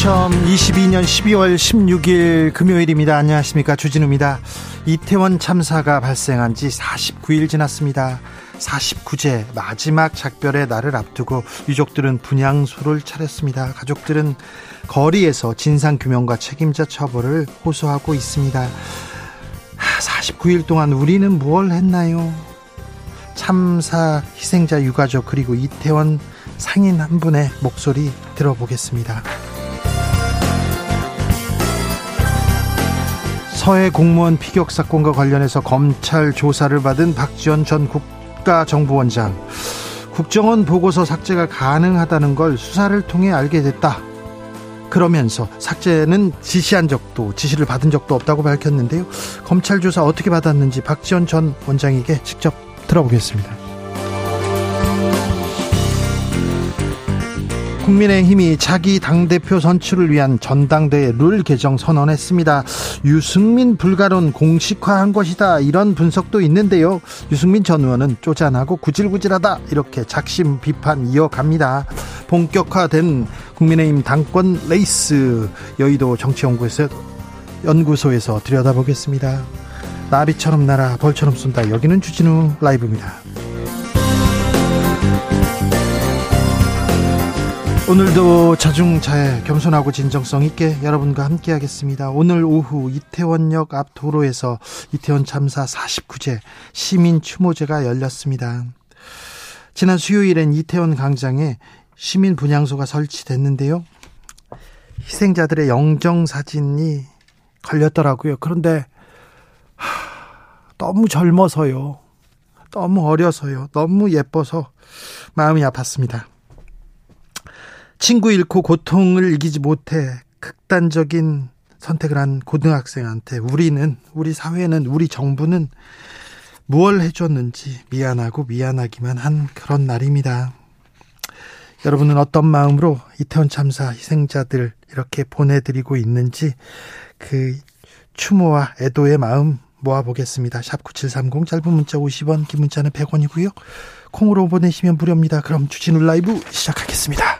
2022년 12월 16일 금요일입니다. 안녕하십니까. 주진우입니다. 이태원 참사가 발생한 지 49일 지났습니다. 49제 마지막 작별의 날을 앞두고 유족들은 분향소를 차렸습니다. 가족들은 거리에서 진상규명과 책임자 처벌을 호소하고 있습니다. 49일 동안 우리는 무엇을 했나요? 참사 희생자 유가족 그리고 이태원 상인 한 분의 목소리 들어보겠습니다. 서해 공무원 피격 사건과 관련해서 검찰 조사를 받은 박지원 전 국가정보원장 국정원 보고서 삭제가 가능하다는 걸 수사를 통해 알게 됐다. 그러면서 삭제는 지시한 적도 지시를 받은 적도 없다고 밝혔는데요. 검찰 조사 어떻게 받았는지 박지원 전 원장에게 직접 들어보겠습니다. 국민의힘이 자기 당대표 선출을 위한 전당대회 룰 개정 선언했습니다. 유승민 불가론 공식화한 것이다. 이런 분석도 있는데요. 유승민 전 의원은 쪼잔하고 구질구질하다. 이렇게 작심 비판 이어갑니다. 본격화된 국민의힘 당권 레이스 여의도 정치연구소에서 연구소에서 들여다보겠습니다. 나비처럼 날아 벌처럼 쏜다. 여기는 주진우 라이브입니다. 오늘도 자중자애 겸손하고 진정성 있게 여러분과 함께 하겠습니다. 오늘 오후 이태원역 앞 도로에서 이태원 참사 49제 시민 추모제가 열렸습니다. 지난 수요일엔 이태원 광장에 시민 분향소가 설치됐는데요. 희생자들의 영정 사진이 걸렸더라고요. 그런데 하, 너무 젊어서요. 너무 어려서요. 너무 예뻐서 마음이 아팠습니다. 친구 잃고 고통을 이기지 못해 극단적인 선택을 한 고등학생한테 우리는 우리 사회는 우리 정부는 무얼 해줬는지 미안하고 미안하기만 한 그런 날입니다. 여러분은 어떤 마음으로 이태원 참사 희생자들 이렇게 보내드리고 있는지 그 추모와 애도의 마음 모아보겠습니다. 샵 9730 짧은 문자 50원 긴 문자는 100원이고요. 콩으로 보내시면 무료입니다. 그럼 주진우 라이브 시작하겠습니다.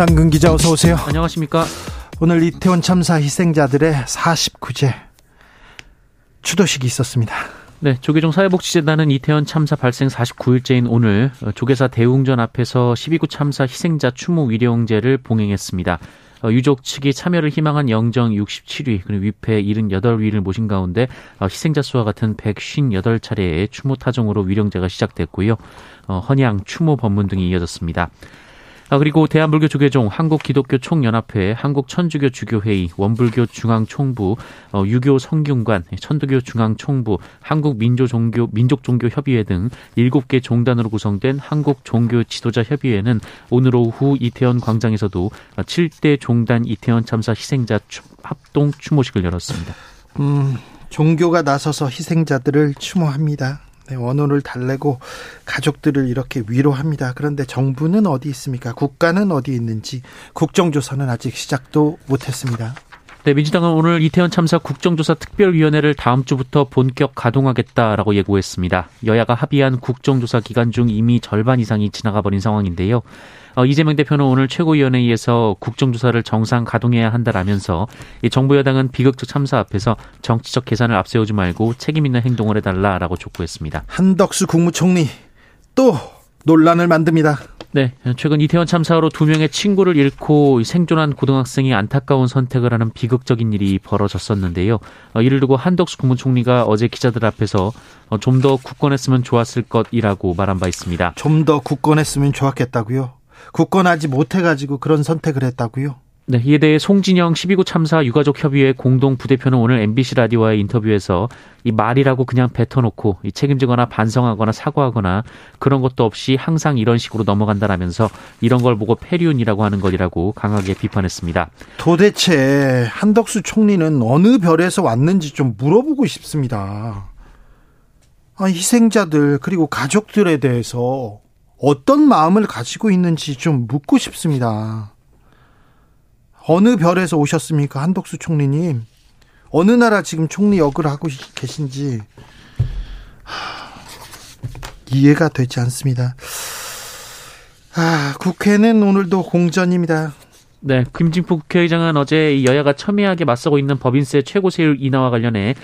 홍상근 기자 어서 오세요. 안녕하십니까. 오늘 이태원 참사 희생자들의 49제 추도식이 있었습니다. 네, 조계종 사회복지재단은 이태원 참사 발생 49일째인 오늘 조계사 대웅전 앞에서 12구 참사 희생자 추모 위령제를 봉행했습니다. 어, 유족 측이 참여를 희망한 영정 67위 그리고 위패 78위를 모신 가운데 어, 희생자 수와 같은 158차례의 추모 타종으로 위령제가 시작됐고요. 어, 헌양, 추모 법문 등이 이어졌습니다. 아, 그리고 대한불교 조계종, 한국기독교 총연합회, 한국천주교 주교회의, 원불교 중앙총부, 어, 유교 성균관, 천도교 중앙총부, 한국민족종교 민족종교협의회 등 7개 종단으로 구성된 한국종교지도자협의회는 오늘 오후 이태원 광장에서도 7대 종단 이태원 참사 희생자 합동 추모식을 열었습니다. 음, 종교가 나서서 희생자들을 추모합니다. 네, 원호를 달래고 가족들을 이렇게 위로합니다. 그런데 정부는 어디 있습니까? 국가는 어디 있는지 국정조사는 아직 시작도 못했습니다. 네, 민주당은 오늘 이태원 참사 국정조사 특별위원회를 다음 주부터 본격 가동하겠다라고 예고했습니다. 여야가 합의한 국정조사 기간 중 이미 절반 이상이 지나가 버린 상황인데요. 어, 이재명 대표는 오늘 최고위원회에서 국정조사를 정상 가동해야 한다라면서 이 정부 여당은 비극적 참사 앞에서 정치적 계산을 앞세우지 말고 책임 있는 행동을 해달라라고 촉구했습니다. 한덕수 국무총리 또 논란을 만듭니다. 네, 최근 이태원 참사로 두 명의 친구를 잃고 생존한 고등학생이 안타까운 선택을 하는 비극적인 일이 벌어졌었는데요. 어, 이를 두고 한덕수 국무총리가 어제 기자들 앞에서 어, 좀더 굳건했으면 좋았을 것이라고 말한 바 있습니다. 좀 더 굳건했으면 좋았겠다고요. 굳건하지 못해가지고 그런 선택을 했다고요. 네, 이에 대해 송진영 12구 참사 유가족 협의회 공동 부대표는 오늘 MBC 라디오와의 인터뷰에서 이 말이라고 그냥 뱉어놓고 이 책임지거나 반성하거나 사과하거나 그런 것도 없이 항상 이런 식으로 넘어간다라면서 이런 걸 보고 폐륜이라고 하는 것이라고 강하게 비판했습니다. 도대체 한덕수 총리는 어느 별에서 왔는지 좀 물어보고 싶습니다. 아, 희생자들 그리고 가족들에 대해서 어떤 마음을 가지고 있는지 좀 묻고 싶습니다. 어느 별에서 오셨습니까? 한덕수 총리님. 어느 나라 지금 총리 역을 하고 계신지 이해가 되지 않습니다. 아, 국회는 오늘도 공전입니다. 네, 김진표 국회의장은 어제 여야가 첨예하게 맞서고 있는 법인세 최고 세율 인하와 관련해 어,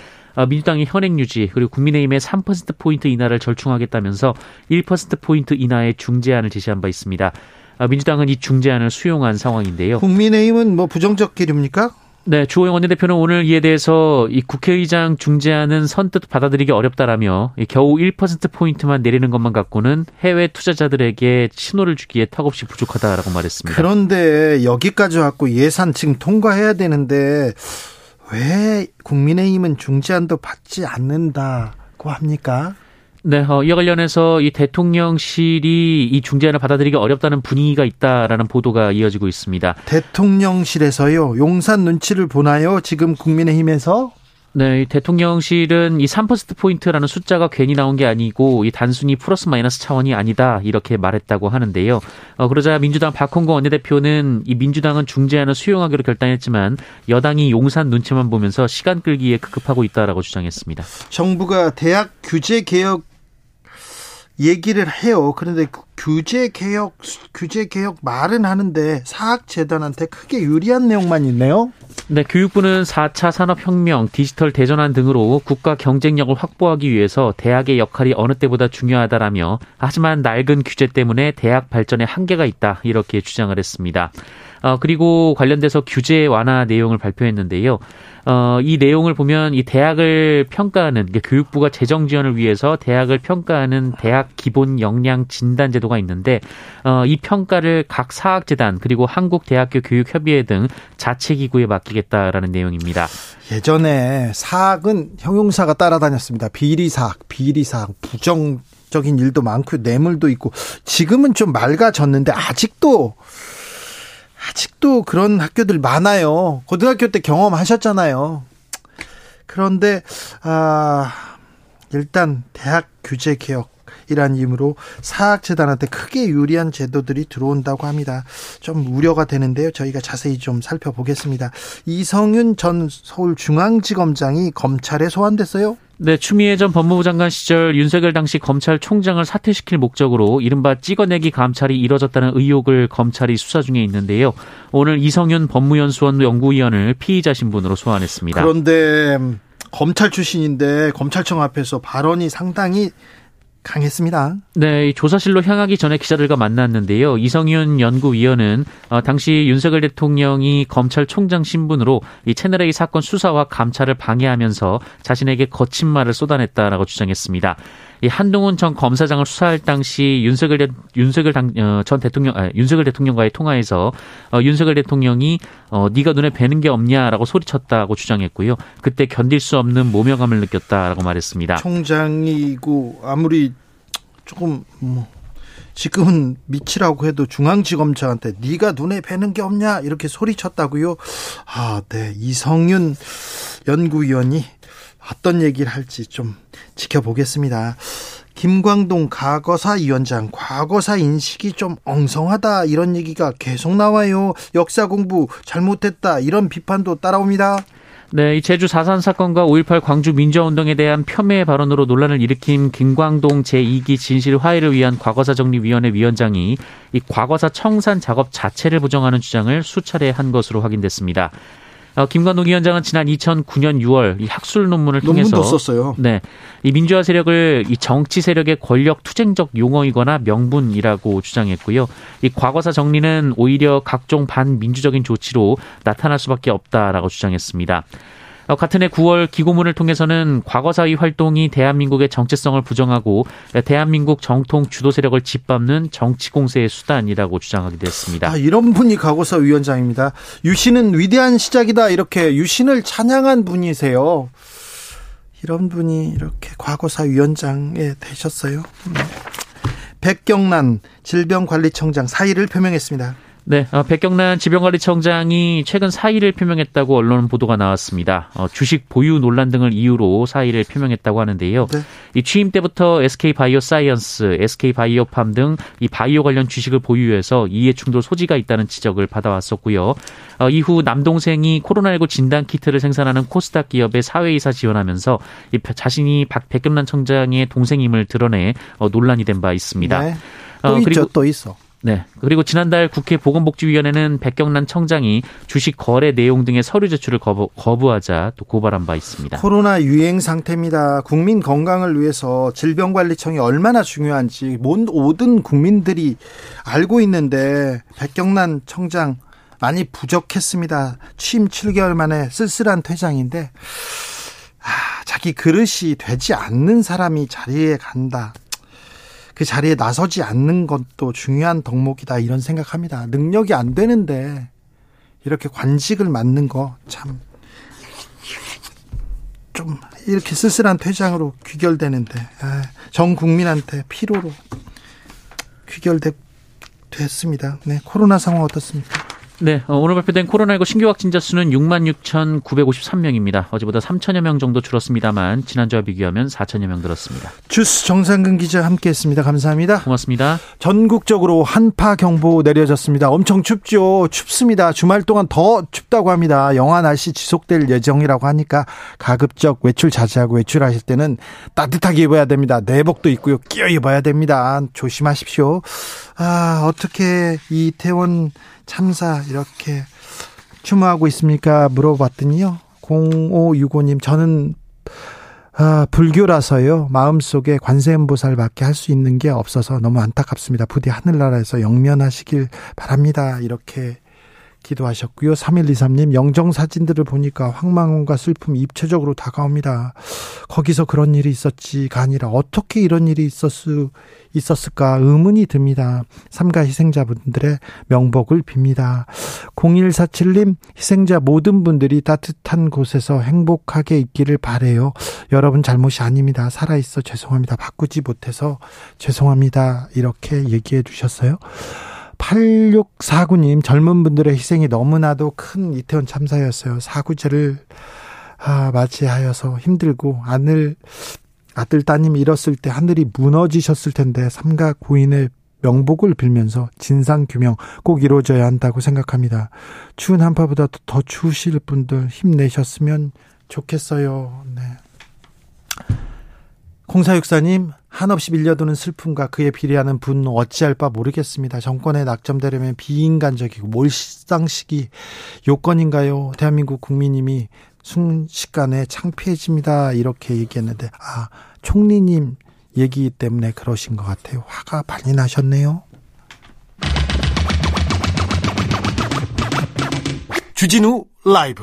민주당이 현행 유지 그리고 국민의힘의 3%포인트 인하를 절충하겠다면서 1%포인트 인하의 중재안을 제시한 바 있습니다. 어, 민주당은 이 중재안을 수용한 상황인데요. 국민의힘은 뭐 부정적 길입니까? 네, 주호영 원내대표는 오늘 이에 대해서 이 국회의장 중재안은 선뜻 받아들이기 어렵다라며 겨우 1%포인트만 내리는 것만 갖고는 해외 투자자들에게 신호를 주기에 턱없이 부족하다라고 말했습니다. 그런데 여기까지 왔고 예산 지금 통과해야 되는데 왜 국민의힘은 중재안도 받지 않는다고 합니까? 네, 어, 이와 관련해서 이 대통령실이 이 중재안을 받아들이기 어렵다는 분위기가 있다라는 보도가 이어지고 있습니다. 대통령실에서요, 용산 눈치를 보나요? 지금 국민의힘에서? 네, 대통령실은 이 3%포인트라는 숫자가 괜히 나온 게 아니고 이 단순히 플러스 마이너스 차원이 아니다 이렇게 말했다고 하는데요. 어, 그러자 민주당 박홍거 원내대표는 이 민주당은 중재안을 수용하기로 결단했지만 여당이 용산 눈치만 보면서 시간 끌기에 급급하고 있다라고 주장했습니다. 정부가 대학 규제 개혁 얘기를 해요. 그런데 그 규제 개혁 규제 개혁 말은 하는데 사학 재단한테 크게 유리한 내용만 있네요. 네, 교육부는 4차 산업혁명, 디지털 대전환 등으로 국가 경쟁력을 확보하기 위해서 대학의 역할이 어느 때보다 중요하다라며 하지만 낡은 규제 때문에 대학 발전에 한계가 있다 이렇게 주장을 했습니다. 어, 그리고 관련돼서 규제 완화 내용을 발표했는데요. 어, 이 내용을 보면 이 대학을 평가하는 교육부가 재정 지원을 위해서 대학을 평가하는 대학 기본 역량 진단 제도가 있는데 어, 이 평가를 각 사학재단 그리고 한국대학교 교육협의회 등 자체 기구에 맡기겠다라는 내용입니다. 예전에 사학은 형용사가 따라다녔습니다. 비리 사학, 비리 사학, 부정 적인 일도 많고 뇌물도 있고 지금은 좀 맑아졌는데 아직도 아직도 그런 학교들 많아요. 고등학교 때 경험하셨잖아요. 그런데 아 일단 대학 규제 개혁 이란 이유로 사학재단한테 크게 유리한 제도들이 들어온다고 합니다. 좀 우려가 되는데요. 저희가 자세히 좀 살펴보겠습니다. 이성윤 전 서울중앙지검장이 검찰에 소환됐어요. 네, 추미애 전 법무부 장관 시절 윤석열 당시 검찰총장을 사퇴시킬 목적으로 이른바 찍어내기 감찰이 이뤄졌다는 의혹을 검찰이 수사 중에 있는데요. 오늘 이성윤 법무연수원 연구위원을 피의자 신분으로 소환했습니다. 그런데 검찰 출신인데 검찰청 앞에서 발언이 상당히 강했습니다. 네, 조사실로 향하기 전에 기자들과 만났는데요. 이성윤 연구위원은 어, 당시 윤석열 대통령이 검찰총장 신분으로 이 채널A 사건 수사와 감찰을 방해하면서 자신에게 거친 말을 쏟아냈다라고 주장했습니다. 이 한동훈 전 검사장을 수사할 당시 윤석열 윤석열 당, 어, 전 대통령 아, 윤석열 대통령과의 통화에서 어, 윤석열 대통령이 어, 네가 눈에 뵈는 게 없냐라고 소리쳤다고 주장했고요. 그때 견딜 수 없는 모멸감을 느꼈다라고 말했습니다. 총장이고 아무리 조금 뭐 지금은 미치라고 해도 중앙지검장한테 네가 눈에 뵈는 게 없냐 이렇게 소리쳤다고요. 아, 네 이성윤 연구위원이 어떤 얘기를 할지 좀 지켜보겠습니다. 김광동 과거사 위원장 과거사 인식이 좀 엉성하다 이런 얘기가 계속 나와요. 역사 공부 잘못했다 이런 비판도 따라옵니다. 네, 이 제주 4.3 사건과 5.18 광주 민주화운동에 대한 폄훼 발언으로 논란을 일으킨 김광동 제2기 진실 화해를 위한 과거사 정리위원회 위원장이 이 과거사 청산 작업 자체를 부정하는 주장을 수차례 한 것으로 확인됐습니다. 어, 김관동 위원장은 지난 2009년 6월 이 학술 논문을 통해서 논문도 썼어요. 네, 이 민주화 세력을 이 정치 세력의 권력 투쟁적 용어이거나 명분이라고 주장했고요. 이 과거사 정리는 오히려 각종 반민주적인 조치로 나타날 수밖에 없다라고 주장했습니다. 어, 같은 해 9월 기고문을 통해서는 과거사의 활동이 대한민국의 정체성을 부정하고 대한민국 정통 주도 세력을 짓밟는 정치 공세의 수단이라고 주장하기도 했습니다. 아, 이런 분이 과거사 위원장입니다. 유신은 위대한 시작이다 이렇게 유신을 찬양한 분이세요. 이런 분이 이렇게 과거사 위원장에 되셨어요. 음. 백경란 질병관리청장 사의를 표명했습니다. 네, 어, 백경란 질병관리청장이 최근 사의를 표명했다고 언론 보도가 나왔습니다. 어, 주식 보유 논란 등을 이유로 사의를 표명했다고 하는데요. 네. 이 취임 때부터 SK 바이오 사이언스, SK 바이오팜 등 이 바이오 관련 주식을 보유해서 이해 충돌 소지가 있다는 지적을 받아왔었고요. 어, 이후 남동생이 코로나19 진단 키트를 생산하는 코스닥 기업의 사회이사 지원하면서 이 자신이 박 백경란 청장의 동생임을 드러내 어, 논란이 된 바 있습니다. 네. 또 어, 있죠, 그리고 또 있어. 네. 그리고 지난달 국회 보건복지위원회는 백경란 청장이 주식 거래 내용 등의 서류 제출을 거부, 거부하자 또 고발한 바 있습니다. 코로나 유행 상태입니다. 국민 건강을 위해서 질병관리청이 얼마나 중요한지 모든 국민들이 알고 있는데 백경란 청장 많이 부족했습니다. 취임 7개월 만에 쓸쓸한 퇴장인데 아, 자기 그릇이 되지 않는 사람이 자리에 간다. 그 자리에 나서지 않는 것도 중요한 덕목이다 이런 생각합니다. 능력이 안 되는데 이렇게 관직을 맡는 거 참 좀 이렇게 쓸쓸한 퇴장으로 귀결되는데 아, 전 국민한테 피로로 귀결됐습니다. 네, 코로나 상황 어떻습니까? 네, 어, 오늘 발표된 코로나19 신규 확진자 수는 6만 6,953명입니다. 어제보다 3천여 명 정도 줄었습니다만 지난주와 비교하면 4천여 명 늘었습니다. 주스 정상근 기자 함께했습니다. 감사합니다. 고맙습니다. 전국적으로 한파 경보 내려졌습니다. 엄청 춥죠. 춥습니다. 주말 동안 더 춥다고 합니다. 영하 날씨 지속될 예정이라고 하니까 가급적 외출 자제하고 외출하실 때는 따뜻하게 입어야 됩니다. 내복도 있고요. 끼어 입어야 됩니다. 조심하십시오. 아, 어떻게 이태원 참사 이렇게 추모하고 있습니까? 물어봤더니요. 0565님, 저는 아, 불교라서요. 마음속에 관세음보살밖에 할 수 있는 게 없어서 너무 안타깝습니다. 부디 하늘나라에서 영면하시길 바랍니다. 이렇게 기도하셨고요. 3123님 영정 사진들을 보니까 황망함과 슬픔이 입체적으로 다가옵니다. 거기서 그런 일이 있었지가 아니라 어떻게 이런 일이 있었 수 있었을까 의문이 듭니다. 삼가 희생자분들의 명복을 빕니다. 0147님 희생자 모든 분들이 따뜻한 곳에서 행복하게 있기를 바래요. 여러분 잘못이 아닙니다. 살아 있어 죄송합니다. 바꾸지 못해서 죄송합니다. 이렇게 얘기해 주셨어요. 8649님, 젊은 분들의 희생이 너무나도 큰 이태원 참사였어요. 사구제를 아, 맞이하여서 힘들고 아들, 아들 따님 잃었을 때 하늘이 무너지셨을 텐데 삼가 고인의 명복을 빌면서 진상 규명 꼭 이루어져야 한다고 생각합니다. 추운 한파보다 더 추우실 분들 힘내셨으면 좋겠어요. 네. 공사육사님 한없이 밀려드는 슬픔과 그에 비례하는 분노 어찌할 바 모르겠습니다. 정권에 낙점되려면 비인간적이고 몰상식이 요건인가요? 대한민국 국민님이 순식간에 창피해집니다. 이렇게 얘기했는데 아 총리님 얘기 때문에 그러신 것 같아요. 화가 많이 나셨네요. 주진우 라이브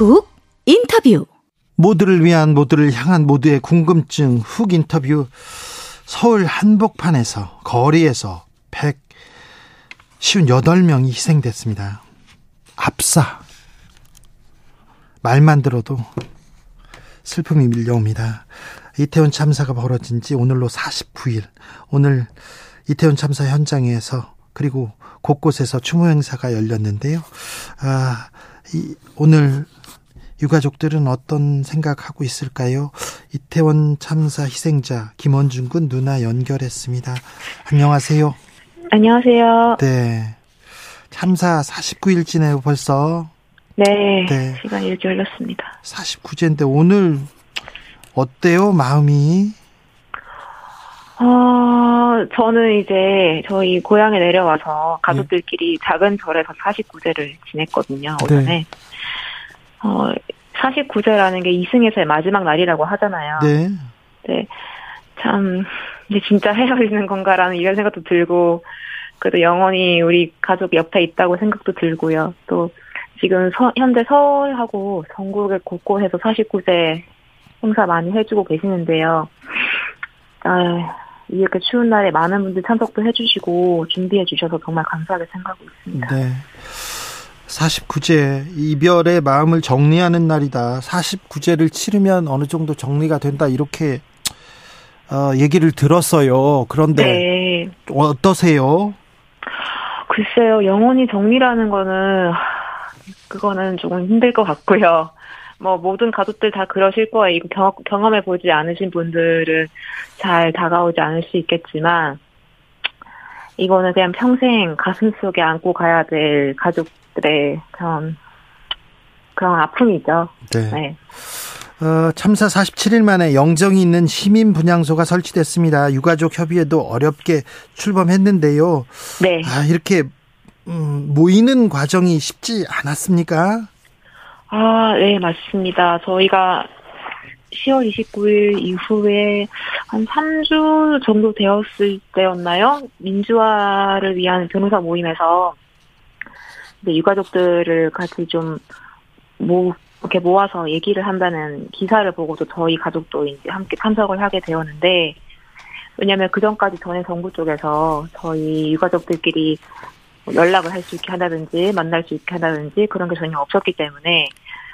훅 인터뷰 모두를 위한 모두를 향한 모두의 궁금증 훅 인터뷰 서울 한복판에서 거리에서 158명이 희생됐습니다. 압사 말만 들어도 슬픔이 밀려옵니다. 이태원 참사가 벌어진 지 오늘로 49일. 오늘 이태원 참사 현장에서 그리고 곳곳에서 추모 행사가 열렸는데요. 아, 이, 오늘 유가족들은 어떤 생각하고 있을까요? 이태원 참사 희생자 김원준 군 누나 연결했습니다. 안녕하세요. 안녕하세요. 네. 참사 49일째네요, 벌써. 네, 네. 시간이 이렇게 흘렀습니다. 49제인데 오늘 어때요, 마음이? 어, 저는 이제 저희 고향에 내려와서 가족들끼리 네. 작은 절에서 49제를 지냈거든요, 오전에. 네. 어, 49제라는 게 이승에서의 마지막 날이라고 하잖아요. 네. 네. 참, 이제 진짜 헤어지는 건가라는 이런 생각도 들고, 그래도 영원히 우리 가족 옆에 있다고 생각도 들고요. 또, 지금 서, 현재 서울하고 전국의 곳곳에서 49제 행사 많이 해주고 계시는데요. 아, 이렇게 추운 날에 많은 분들 참석도 해주시고 준비해 주셔서 정말 감사하게 생각하고 있습니다. 네. 49제 이별의 마음을 정리하는 날이다. 49제를 치르면 어느 정도 정리가 된다. 이렇게 어, 얘기를 들었어요. 그런데 네. 어떠세요? 글쎄요, 영원히 정리라는 거는 그거는 조금 힘들 것 같고요. 뭐 모든 가족들 다 그러실 거예요. 이거 경, 경험해 보지 않으신 분들은 잘 다가오지 않을 수 있겠지만 이거는 그냥 평생 가슴 속에 안고 가야 될 가족 들의 그런 그런 아픔이죠. 네. 네. 어, 참사 47일 만에 영정이 있는 시민 분향소가 설치됐습니다. 유가족 협의회도 어렵게 출범했는데요. 네. 아, 이렇게 음, 모이는 과정이 쉽지 않았습니까? 아, 네, 맞습니다. 저희가 10월 29일 이후에 한 3주 정도 되었을 때였나요? 민주화를 위한 변호사 모임에서 이제 유가족들을 같이 좀 모, 이렇게 모아서 얘기를 한다는 기사를 보고도 저희 가족도 이제 함께 참석을 하게 되었는데, 왜냐면 그 전까지 전에 정부 쪽에서 저희 유가족들끼리 연락을 할 수 있게 한다든지 만날 수 있게 한다든지 그런 게 전혀 없었기 때문에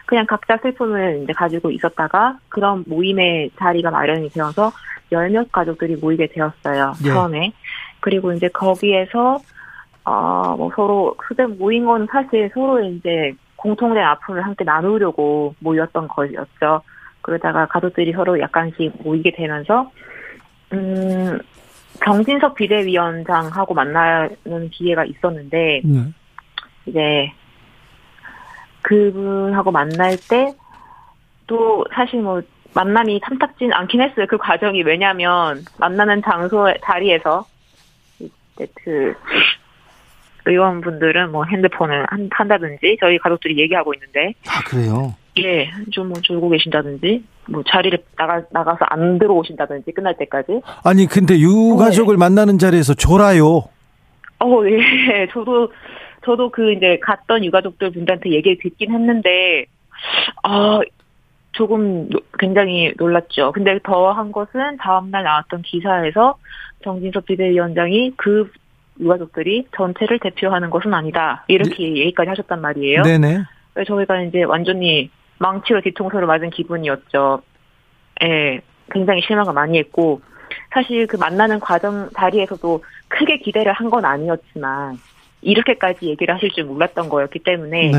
그냥 각자 슬픔을 이제 가지고 있었다가 그런 모임의 자리가 마련이 되어서 열몇 가족들이 모이게 되었어요 네. 처음에 그리고 이제 거기에서 어뭐 서로 그때 모인 건 사실 서로 이제 공통된 아픔을 함께 나누려고 모였던 거였죠 그러다가 가족들이 서로 약간씩 모이게 되면서 음 정진석 비대위원장하고 만나는 기회가 있었는데 네. 이제 그분하고 만날 때 또 사실 뭐 만남이 탐탁진 않긴 했어요. 그 과정이 왜냐하면 만나는 장소 자리에서 이제 그 의원분들은 뭐 핸드폰을 한, 한다든지 저희 가족들이 얘기하고 있는데 아 그래요? 예, 좀 뭐 졸고 계신다든지 뭐 자리를 나가 나가서 안 들어오신다든지 끝날 때까지. 아니 근데 유가족을 네. 만나는 자리에서 졸아요. 어, 예. 저도 저도 그 이제 갔던 유가족들 분들한테 얘기를 듣긴 했는데 아 조금 굉장히 놀랐죠. 근데 더 한 것은 다음날 나왔던 기사에서 정진석 비대위원장이 그 유가족들이 전체를 대표하는 것은 아니다. 이렇게 네. 얘기까지 하셨단 말이에요. 네네. 저희가 이제 완전히 망치로 뒤통수를 맞은 기분이었죠. 예, 굉장히 실망을 많이 했고, 사실 그 만나는 과정 자리에서도 크게 기대를 한 건 아니었지만, 이렇게까지 얘기를 하실 줄 몰랐던 거였기 때문에, 네.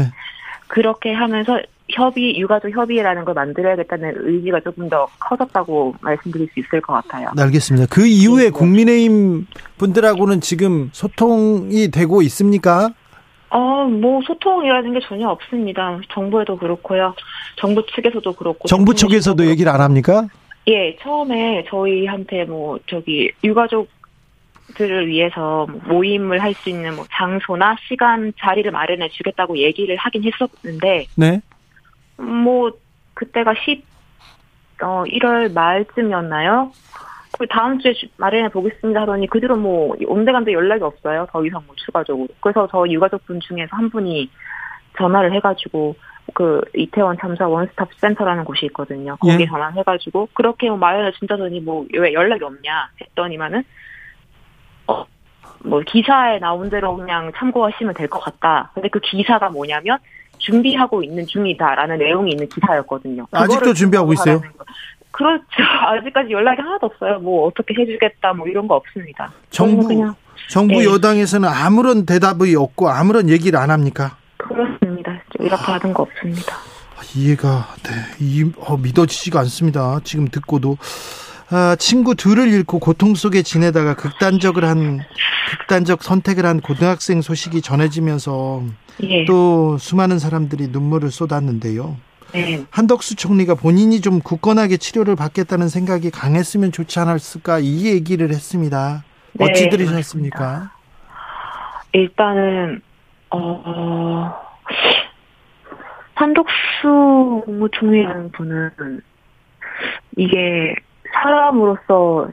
그렇게 하면서 협의, 유가족 협의라는 걸 만들어야겠다는 의지가 조금 더 커졌다고 말씀드릴 수 있을 것 같아요. 네, 알겠습니다. 그 이후에 네. 국민의힘 분들하고는 지금 소통이 되고 있습니까? 어, 뭐 소통이라는 게 전혀 없습니다. 정부에도 그렇고요. 정부 측에서도 그렇고. 정부 측에서도 얘기를 안 합니까? 예, 처음에 저희한테 뭐 저기 유가족 들을 위해서 모임을 할 수 있는 뭐 장소나 시간 자리를 마련해 주겠다고 얘기를 하긴 했었는데 네. 뭐 그때가 10 어, 1월 말쯤이었나요? 그 다음 주에 마련해 보겠습니다 하더니 그 뒤로 뭐 온데간데 연락이 없어요. 더 이상 뭐 추가적으로. 그래서 저 유가족분 중에서 한 분이 전화를 해가지고 그 이태원 참사 원스톱 센터라는 곳이 있거든요. 거기 예. 전화해가지고 그렇게 뭐 마련을 진짜더니 뭐 왜 연락이 없냐 했더니만은 어. 뭐 기사에 나온 대로 그냥 참고하시면 될 것 같다. 근데 그 기사가 뭐냐면 준비하고 있는 중이다라는 내용이 있는 기사였거든요. 아직도 준비하고 있어요? 그렇죠. 아직까지 연락이 하나도 없어요. 뭐 어떻게 해주겠다 뭐 이런 거 없습니다. 정부 그냥 정부 네. 여당에서는 아무런 대답이 없고 아무런 얘기를 안 합니까? 그렇습니다. 이렇게 하는 거 없습니다. 이해가 네, 이, 어, 믿어지지가 않습니다. 지금 듣고도 아, 친구 둘을 잃고 고통 속에 지내다가 극단적을 한 극단적 선택을 한 고등학생 소식이 전해지면서 예. 또 수많은 사람들이 눈물을 쏟았는데요. 네. 한덕수 총리가 본인이 좀 굳건하게 치료를 받겠다는 생각이 강했으면 좋지 않았을까 이 얘기를 했습니다. 네, 어찌 들으셨습니까? 일단은 어 한덕수 국무총리라는 분은 이게 사람으로서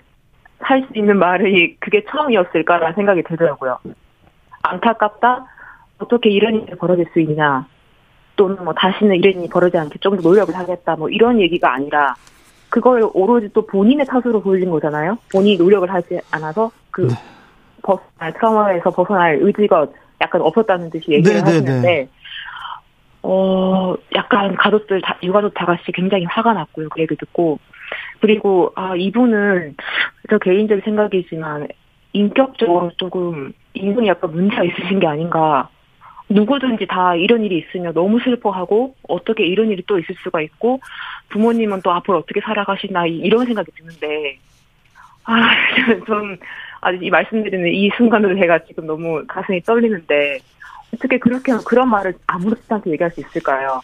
할 수 있는 말이 그게 처음이었을까라는 생각이 들더라고요. 안타깝다. 어떻게 이런 일이 벌어질 수 있냐. 또는 뭐 다시는 이런 일이 벌어지지 않게 좀 더 노력을 하겠다. 뭐 이런 얘기가 아니라 그걸 오로지 또 본인의 탓으로 돌린 거잖아요. 본인이 노력을 하지 않아서 그 네. 벗어날 트라우마에서 벗어날 의지가 약간 없었다는 듯이 얘기를 네, 네, 하시는데 어 약간 가족들 다 유가족 다 같이 굉장히 화가 났고요 그 얘기 듣고 그리고 아 이분은 저 개인적인 생각이지만 인격적으로 조금 인성이 약간 문제가 있으신 게 아닌가 누구든지 다 이런 일이 있으면 너무 슬퍼하고 어떻게 이런 일이 또 있을 수가 있고 부모님은 또 앞으로 어떻게 살아가시나 이- 이런 생각이 드는데 아좀 아직 이 말씀드리는 이 순간으로 제가 지금 너무 가슴이 떨리는데 어떻게 그렇게 그런 말을 아무렇지도 않게 얘기할 수 있을까요?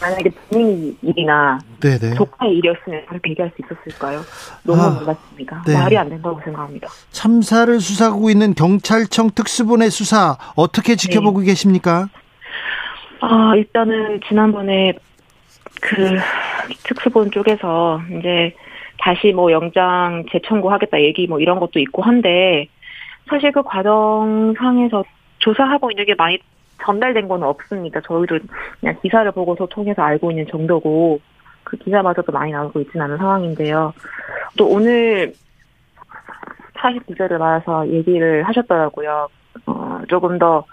만약에 본인 일이나 네네. 조카의 일이었으면 그렇게 얘기할 수 있었을까요? 너무 아, 놀랐습니다. 네. 말이 안 된다고 생각합니다. 참사를 수사하고 있는 경찰청 특수본의 수사 어떻게 지켜보고 계십니까? 아, 일단은 지난번에 그 특수본 쪽에서 이제 다시 뭐 영장 재청구하겠다 얘기 뭐 이런 것도 있고 한데 사실 그 과정상에서 조사하고 있는 게 많이 전달된 건 없습니다. 저희도 그냥 기사를 보고서 통해서 알고 있는 정도고 그 기사마저도 많이 나오고 있지는 않은 상황인데요. 또 오늘 사실 기자를 만나서 얘기를 하셨더라고요. 어, 조금 더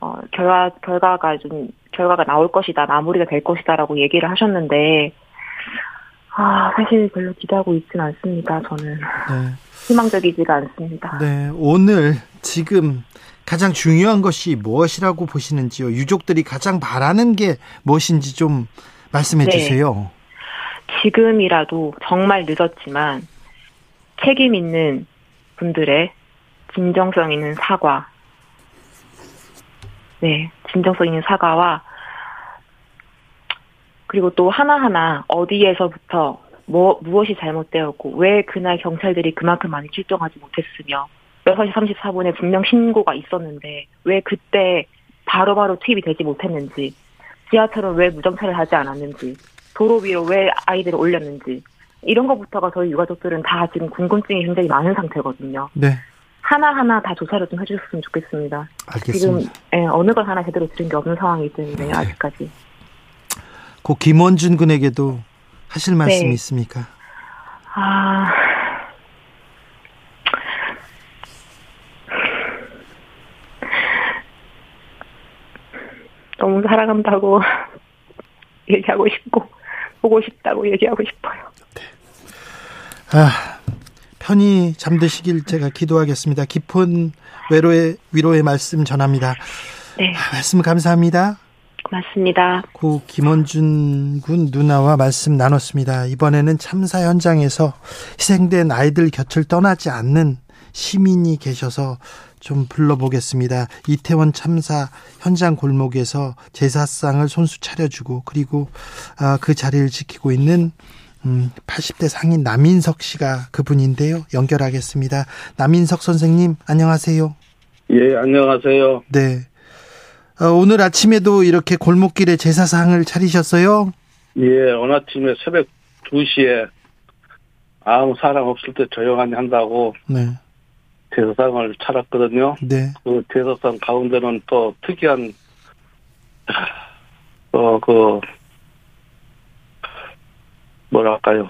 어, 결과, 결과가 좀, 결과가 나올 것이다, 마무리가 될 것이다라고 얘기를 하셨는데, 아, 사실 별로 기대하고 있지는 않습니다, 저는. 네. 희망적이지가 않습니다. 네. 오늘 지금 가장 중요한 것이 무엇이라고 보시는지요? 유족들이 가장 바라는 게 무엇인지 좀 말씀해 네. 주세요. 지금이라도 정말 늦었지만, 책임 있는 분들의 진정성 있는 사과, 네, 진정성 있는 사과와, 그리고 또 하나하나 어디에서부터 뭐, 무엇이 잘못되었고, 왜 그날 경찰들이 그만큼 많이 출동하지 못했으며, 6시 34분에 분명 신고가 있었는데, 왜 그때 바로바로 투입이 되지 못했는지, 지하철은 왜 무정차를 하지 않았는지, 도로 위로 왜 아이들을 올렸는지, 이런 것부터가 저희 유가족들은 다 지금 궁금증이 굉장히 많은 상태거든요. 네. 하나하나 다 조사를 좀 해주셨으면 좋겠습니다. 지금 알겠습니다. 예, 어느 걸 하나 제대로 들은 게 없는 상황이기 때문에 아직까지. 고 김원준 군에게도 하실 말씀이 네. 있습니까? 아. 너무 사랑한다고 얘기하고 싶고, 보고 싶다고 얘기하고 싶어요. 아, 편히 잠드시길 제가 기도하겠습니다. 깊은 외로의 위로의 말씀 전합니다. 네, 아, 말씀 감사합니다. 고맙습니다. 고 김원준 군 누나와 말씀 나눴습니다. 이번에는 참사 현장에서 희생된 아이들 곁을 떠나지 않는 시민이 계셔서 좀 불러보겠습니다. 이태원 참사 현장 골목에서 제사상을 손수 차려주고 그리고 아, 그 자리를 지키고 있는 음, 80대 상인 남인석 씨가 그분인데요. 연결하겠습니다. 남인석 선생님 안녕하세요. 예, 안녕하세요. 네. 어, 오늘 아침에도 이렇게 골목길에 제사상을 차리셨어요? 예, 오늘 아침에 새벽 2시에 아무 사람 없을 때 조용하니 한다고 네. 대서상을 차렸거든요. 네. 그 대서상 가운데는 또 특이한, 어, 그, 뭐랄까요.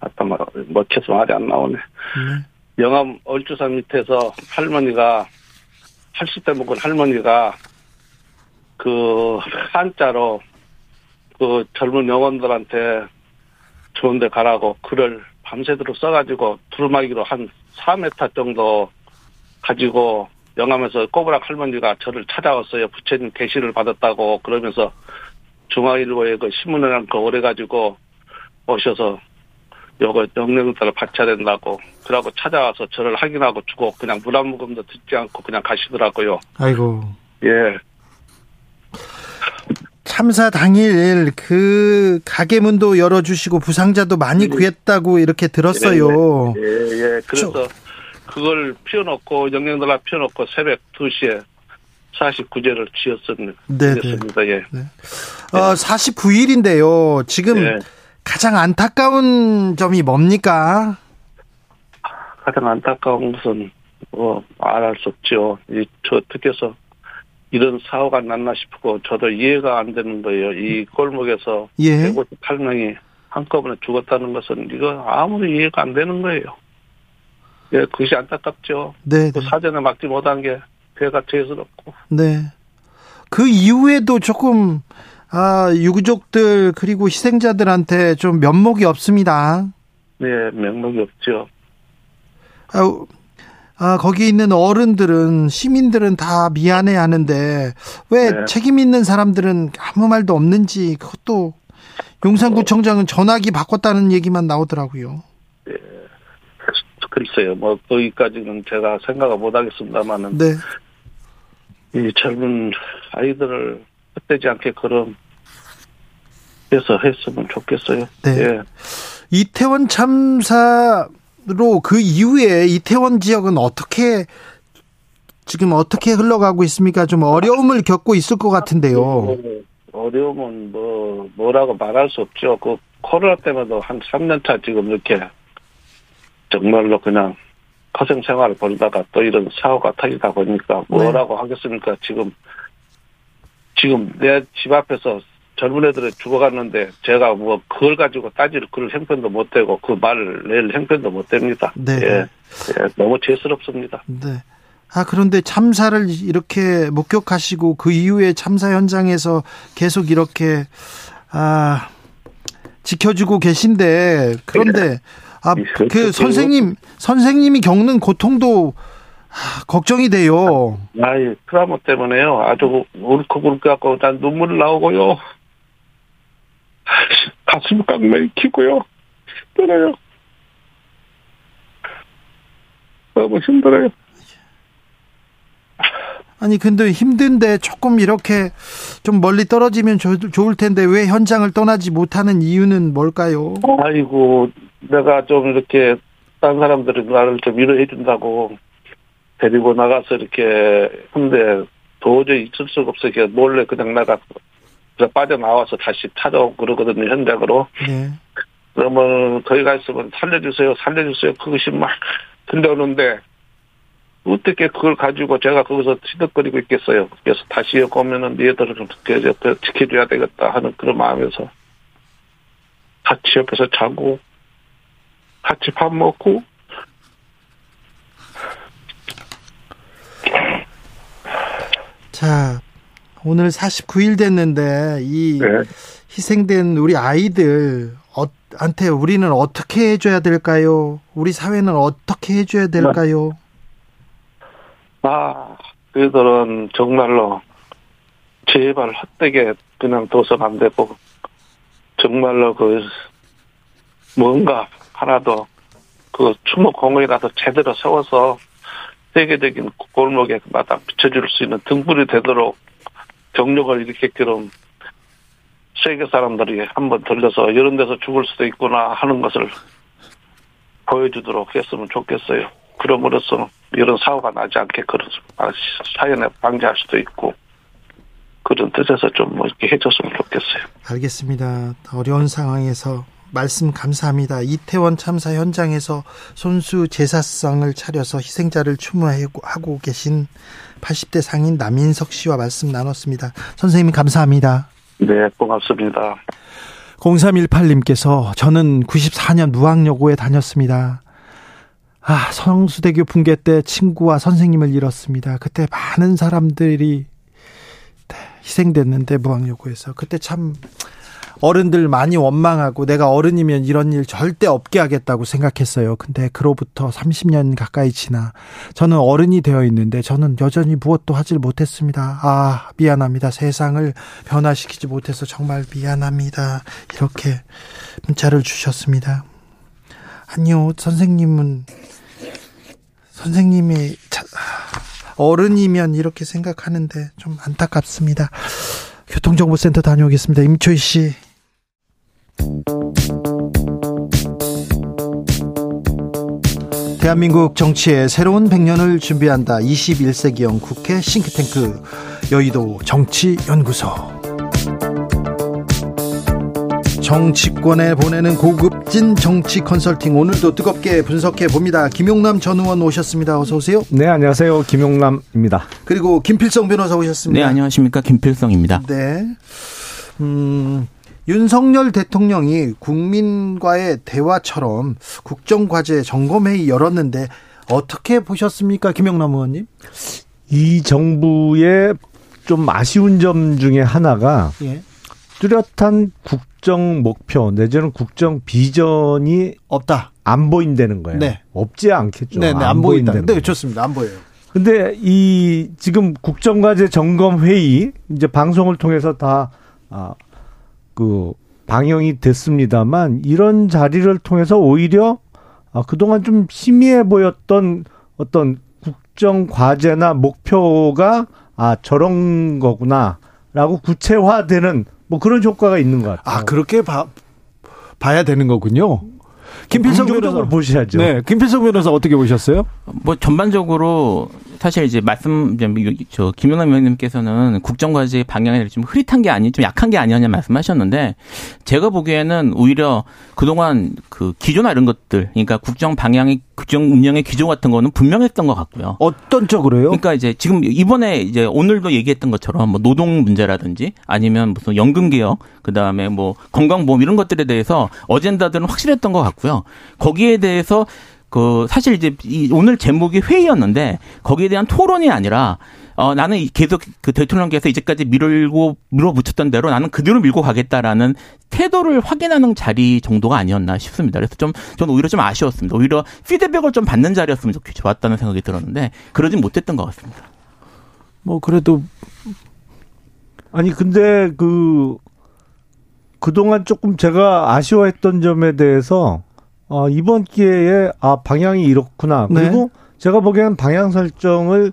아까 말, 멋져서 말이 안 나오네. 네. 영암 얼주산 밑에서 할머니가 80대 먹은 할머니가 그 한자로 그 젊은 영혼들한테 좋은데 가라고 글을 밤새도록 써가지고 두루마기로 한 4m 정도 가지고 영암에서 꼬부락 할머니가 저를 찾아왔어요. 부처님 계시를 받았다고 그러면서 중앙일보에 그 신문을 그 오래 가지고 오셔서 요거 영령을 따라 바쳐야 된다고 그러고 찾아와서 저를 확인하고 주고 그냥 물 한 모금도 듣지 않고 그냥 가시더라고요. 아이고. 예. 참사 당일 그 가게 문도 열어주시고 부상자도 많이 구했다고 이렇게 들었어요. 예, 예. 그래서 그걸 피워놓고 영령들라 피워놓고 새벽 2시에 49제를 지었습니다. 네, 네. 지었습니다. 예. 어, 49일인데요. 지금 예. 가장 안타까운 점이 뭡니까? 가장 안타까운 것은 뭐 말할 수 없죠. 이저 어떻게서 이런 사고가 났나 싶고 저도 이해가 안 되는 거예요. 이 골목에서 예. 158명이 한꺼번에 죽었다는 것은 이거 아무리 이해가 안 되는 거예요. 예, 그것이 안타깝죠. 네, 그 네. 사전에 막지 못한 게 배가 죄스럽고. 네. 그 이후에도 조금 아, 유족들 그리고 희생자들한테 좀 면목이 없습니다. 네, 명목이 없죠. 아, 아, 거기 있는 어른들은 시민들은 다 미안해 하는데 왜 네. 책임 있는 사람들은 아무 말도 없는지 그것도 용산구청장은 전화기 바꿨다는 얘기만 나오더라고요. 글쎄요, 뭐 거기까지는 제가 생각을 못 하겠습니다만은 네. 이 젊은 아이들을 헛되지 않게 그런 해서 했으면 좋겠어요. 네. 예. 이태원 참사 로 그 이후에 이태원 지역은 어떻게 지금 어떻게 흘러가고 있습니까? 좀 어려움을 겪고 있을 것 같은데요. 뭐, 어려움은 뭐 뭐라고 말할 수 없죠. 그 코로나 때문에도 한 3년 차 지금 이렇게 정말로 그냥 허생 생활을 벌다가 또 이런 사고가 터지다 보니까 뭐라고 하겠습니까? 지금 지금 내 집 앞에서 젊은 애들이 죽어갔는데 제가 뭐 그걸 가지고 따질 그럴 형편도 못 되고 그 말을 낼 형편도 못 됩니다. 네. 예, 예, 너무 죄스럽습니다. 네. 아, 그런데 참사를 이렇게 목격하시고 그 이후에 참사 현장에서 계속 이렇게, 아, 지켜주고 계신데, 그런데, 아, 그 선생님, 선생님이 겪는 고통도 아, 걱정이 돼요. 아이 트라우마 때문에요. 아주 울컥 울컥 갖고 난 눈물 나오고요. 가슴 꽉 막히고요. 힘들어요. 너무 힘들어요. 아니, 근데 힘든데 조금 이렇게 좀 멀리 떨어지면 좋, 좋을 텐데 왜 현장을 떠나지 못하는 이유는 뭘까요? 아이고 내가 좀 이렇게 딴 사람들이 나를 좀 위로해 준다고 데리고 나가서 이렇게 근데 도저히 있을 수가 없어 서 몰래 그냥 나가 그래서 빠져나와서 다시 찾아오고 그러거든요 현장으로 네. 그러면 거기 가 있으면 살려주세요 살려주세요 그것이 막 들려오는데 어떻게 그걸 가지고 제가 거기서 시덕거리고 있겠어요 그래서 다시 여기 오면은 니들을 좀 지켜- 지켜줘야 되겠다 하는 그런 마음에서 같이 옆에서 자고 같이 밥 먹고 자, 오늘 49일 됐는데 이 네. 희생된 우리 아이들 어, 한테 우리는 어떻게 해줘야 될까요? 우리 사회는 어떻게 해줘야 될까요? 아, 그들은 정말로 제발 헛되게 그냥 둬서는 안 되고 정말로 그 뭔가 하나도 그 추모 공원이라도 제대로 세워서 세계적인 골목에 마다 비춰줄 수 있는 등불이 되도록 경력을 일으켰기로 세계 사람들이 한번 들려서 이런 데서 죽을 수도 있구나 하는 것을 보여주도록 했으면 좋겠어요. 그럼으로써 이런 사고가 나지 않게 그런 사연에 방지할 수도 있고 그런 뜻에서 좀 뭐 이렇게 해줬으면 좋겠어요. 알겠습니다. 어려운 상황에서 말씀 감사합니다. 이태원 참사 현장에서 손수 제사상을 차려서 희생자를 추모하고 계신 80대 상인 남인석 씨와 말씀 나눴습니다. 선생님 감사합니다. 네, 고맙습니다. 0318님께서 저는 94년 무학여고에 다녔습니다. 아, 성수대교 붕괴 때 친구와 선생님을 잃었습니다. 그때 많은 사람들이 네, 희생됐는데 무학여고에서 그때 참 어른들 많이 원망하고 내가 어른이면 이런 일 절대 없게 하겠다고 생각했어요. 근데 그로부터 30년 가까이 지나 저는 어른이 되어 있는데 저는 여전히 무엇도 하질 못했습니다. 아, 미안합니다. 세상을 변화시키지 못해서 정말 미안합니다. 이렇게 문자를 주셨습니다. 아니요, 선생님은 선생님이 어른이면 이렇게 생각하는데 좀 안타깝습니다. 교통정보센터 다녀오겠습니다. 임초희 씨. 대한민국 정치의 새로운 100년을 준비한다. 21세기형 국회 싱크탱크 여의도 정치연구소. 정치권에 보내는 고급진 정치 컨설팅 오늘도 뜨겁게 분석해 봅니다. 김용남 전 의원 오셨습니다. 어서 오세요. 네, 안녕하세요. 김용남입니다. 그리고 김필성 변호사 오셨습니다. 네, 안녕하십니까. 김필성입니다. 네. 음, 윤석열 대통령이 국민과의 대화처럼 국정과제 점검회의 열었는데 어떻게 보셨습니까? 김용남 의원님? 이 정부의 좀 아쉬운 점 중에 하나가 예. 뚜렷한 국정 목표 내지는 국정 비전이 없다. 안 보인다는 거예요. 네. 없지 않겠죠. 네, 네, 안, 안 보인다. 네, 좋습니다. 안 보여요. 근데 이 지금 국정과제 점검 회의 이제 방송을 통해서 다 아, 그 방영이 됐습니다만 이런 자리를 통해서 오히려 아, 그동안 좀 희미해 보였던 어떤 국정 과제나 목표가 아 저런 거구나라고 구체화되는 뭐 그런 효과가 있는 것 같아요. 아 그렇게 봐 봐야 되는 거군요. 김필성 변호사 보셔야죠. 네, 김필성 변호사 어떻게 보셨어요? 뭐 전반적으로 사실 이제 말씀 저 김영남 의원님께서는 국정과제 방향이 좀 흐릿한 게 아니, 좀 약한 게 아니었냐 말씀하셨는데 제가 보기에는 오히려 그동안 그 기조나 이런 것들, 그러니까 국정 방향이 국정 운영의 기조 같은 거는 분명했던 것 같고요. 어떤 쪽으로요? 그러니까 이제 지금 이번에 이제 오늘도 얘기했던 것처럼 뭐 노동 문제라든지 아니면 무슨 연금 개혁, 그 다음에 뭐 건강보험 이런 것들에 대해서 어젠다들은 확실했던 것 같고요. 거기에 대해서 그 사실 이제 이 오늘 제목이 회의였는데 거기에 대한 토론이 아니라 어 나는 계속 그 대통령께서 이제까지 밀고 밀어붙였던 대로 나는 그대로 밀고 가겠다라는 태도를 확인하는 자리 정도가 아니었나 싶습니다. 그래서 좀 저는 오히려 좀 아쉬웠습니다. 오히려 피드백을 좀 받는 자리였으면 좋았다는 생각이 들었는데 그러진 못했던 것 같습니다. 뭐 그래도 아니 근데 그 그동안 조금 제가 아쉬워했던 점에 대해서 어, 이번 기회에 아 방향이 이렇구나. 네. 그리고 네. 제가 보기에는 방향 설정을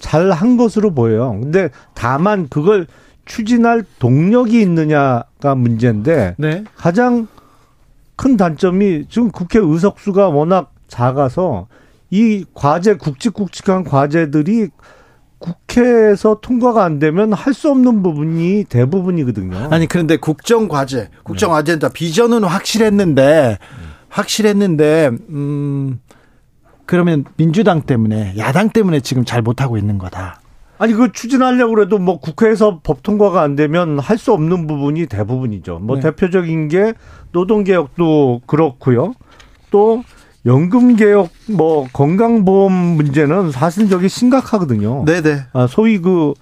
잘 한 것으로 보여요. 근데 다만 그걸 추진할 동력이 있느냐가 문제인데 네. 가장 큰 단점이 지금 국회 의석수가 워낙 작아서 이 과제 굵직굵직한 과제들이 국회에서 통과가 안 되면 할 수 없는 부분이 대부분이거든요. 아니 그런데 국정 과제, 국정 네. 아젠다 비전은 확실했는데 음. 확실했는데 음 그러면 민주당 때문에 야당 때문에 지금 잘 못하고 있는 거다. 아니 그 추진하려고 그래도 뭐 국회에서 법 통과가 안 되면 할 수 없는 부분이 대부분이죠. 뭐 네. 대표적인 게 노동 개혁도 그렇고요. 또 연금 개혁 뭐 건강보험 문제는 사실 저기 심각하거든요. 네네. 아, 소위 그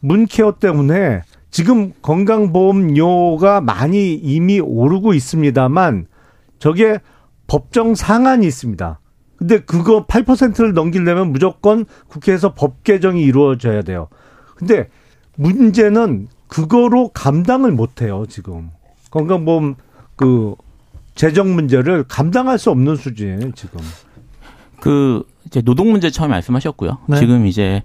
문케어 때문에 지금 건강보험료가 많이 이미 오르고 있습니다만 저게 법정 상한이 있습니다. 근데 그거 8%를 넘기려면 무조건 국회에서 법 개정이 이루어져야 돼요. 근데 문제는 그거로 감당을 못 해요, 지금. 건강보험 그 재정 문제를 감당할 수 없는 수준이에요, 지금. 그 이제 노동 문제 처음 말씀하셨고요. 네. 지금 이제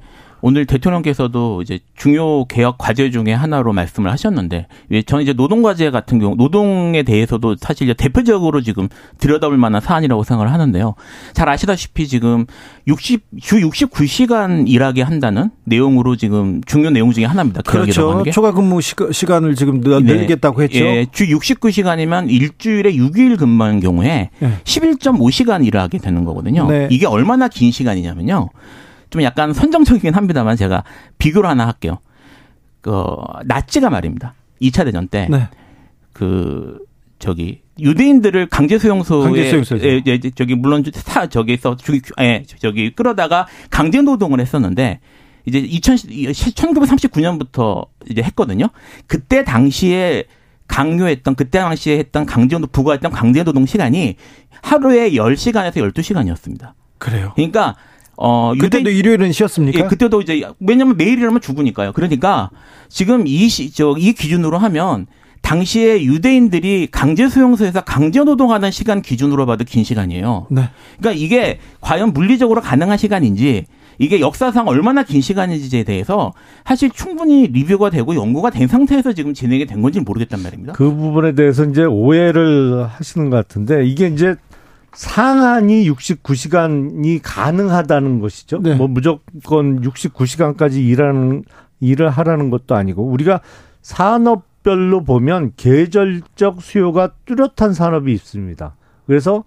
오늘 대통령께서도 이제 중요 개혁 과제 중에 하나로 말씀을 하셨는데 저는 이제 노동 과제 같은 경우 노동에 대해서도 사실 대표적으로 지금 들여다볼 만한 사안이라고 생각을 하는데요. 잘 아시다시피 지금 60, 주 69시간 일하게 한다는 내용으로 지금 중요 내용 중에 하나입니다. 그렇죠. 초과 근무 시간, 을 지금 네. 늘리겠다고 했죠. 예, 주 69시간이면 일주일에 6일 근무하는 경우에 네. 11.5시간 일하게 되는 거거든요. 네. 이게 얼마나 긴 시간이냐면요. 좀 약간 선정적이긴 합니다만 제가 비교를 하나 할게요. 그 나치가 말입니다. 2차 대전 때. 네. 그 저기 유대인들을 강제 수용소에 예, 예, 저기 물론 사 저기서 저기 예, 저기 끌어다가 강제 노동을 했었는데 이제 2000 1939년부터 이제 했거든요. 그때 당시에 강요했던 그때 당시에 했던 강제노 부과했던 강제 노동 시간이 하루에 10시간에서 12시간이었습니다. 그래요. 그러니까 어 그때도 유대- 일요일은 쉬었습니까? 예, 그때도 이제 왜냐면 매일 일하면 죽으니까요. 그러니까 지금 이 시, 저, 이 기준으로 하면 당시에 유대인들이 강제 수용소에서 강제 노동하는 시간 기준으로 봐도 긴 시간이에요. 네. 그러니까 이게 과연 물리적으로 가능한 시간인지 이게 역사상 얼마나 긴 시간인지에 대해서 사실 충분히 리뷰가 되고 연구가 된 상태에서 지금 진행이 된 건지 는 모르겠단 말입니다. 그 부분에 대해서 이제 오해를 하시는 것 같은데 이게 이제 상한이 69시간이 가능하다는 것이죠. 네. 뭐 무조건 69시간까지 일하는 일을 하라는 것도 아니고 우리가 산업별로 보면 계절적 수요가 뚜렷한 산업이 있습니다. 그래서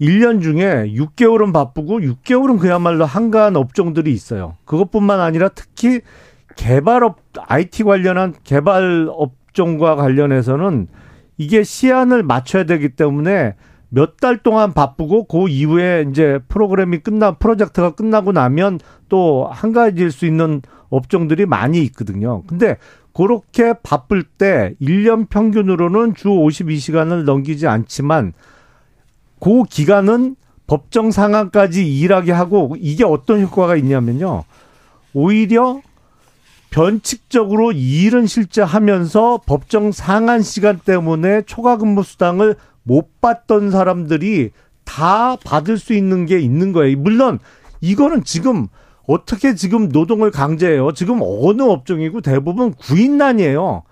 1년 중에 6개월은 바쁘고 6개월은 그야말로 한가한 업종들이 있어요. 그것뿐만 아니라 특히 개발업 IT 관련한 개발 업종과 관련해서는 이게 시한을 맞춰야 되기 때문에 몇 달 동안 바쁘고 그 이후에 이제 프로그램이 끝나 프로젝트가 끝나고 나면 또 한가해질 수 있는 업종들이 많이 있거든요. 근데 그렇게 바쁠 때 1년 평균으로는 주 52시간을 넘기지 않지만 그 기간은 법정 상한까지 일하게 하고 이게 어떤 효과가 있냐면요. 오히려 변칙적으로 이 일은 실제 하면서 법정 상한 시간 때문에 초과 근무 수당을 못 받던 사람들이 다 받을 수 있는 게 있는 거예요. 물론 이거는 지금 어떻게 지금 노동을 강제해요? 지금 어느 업종이고 대부분 구인난이에요.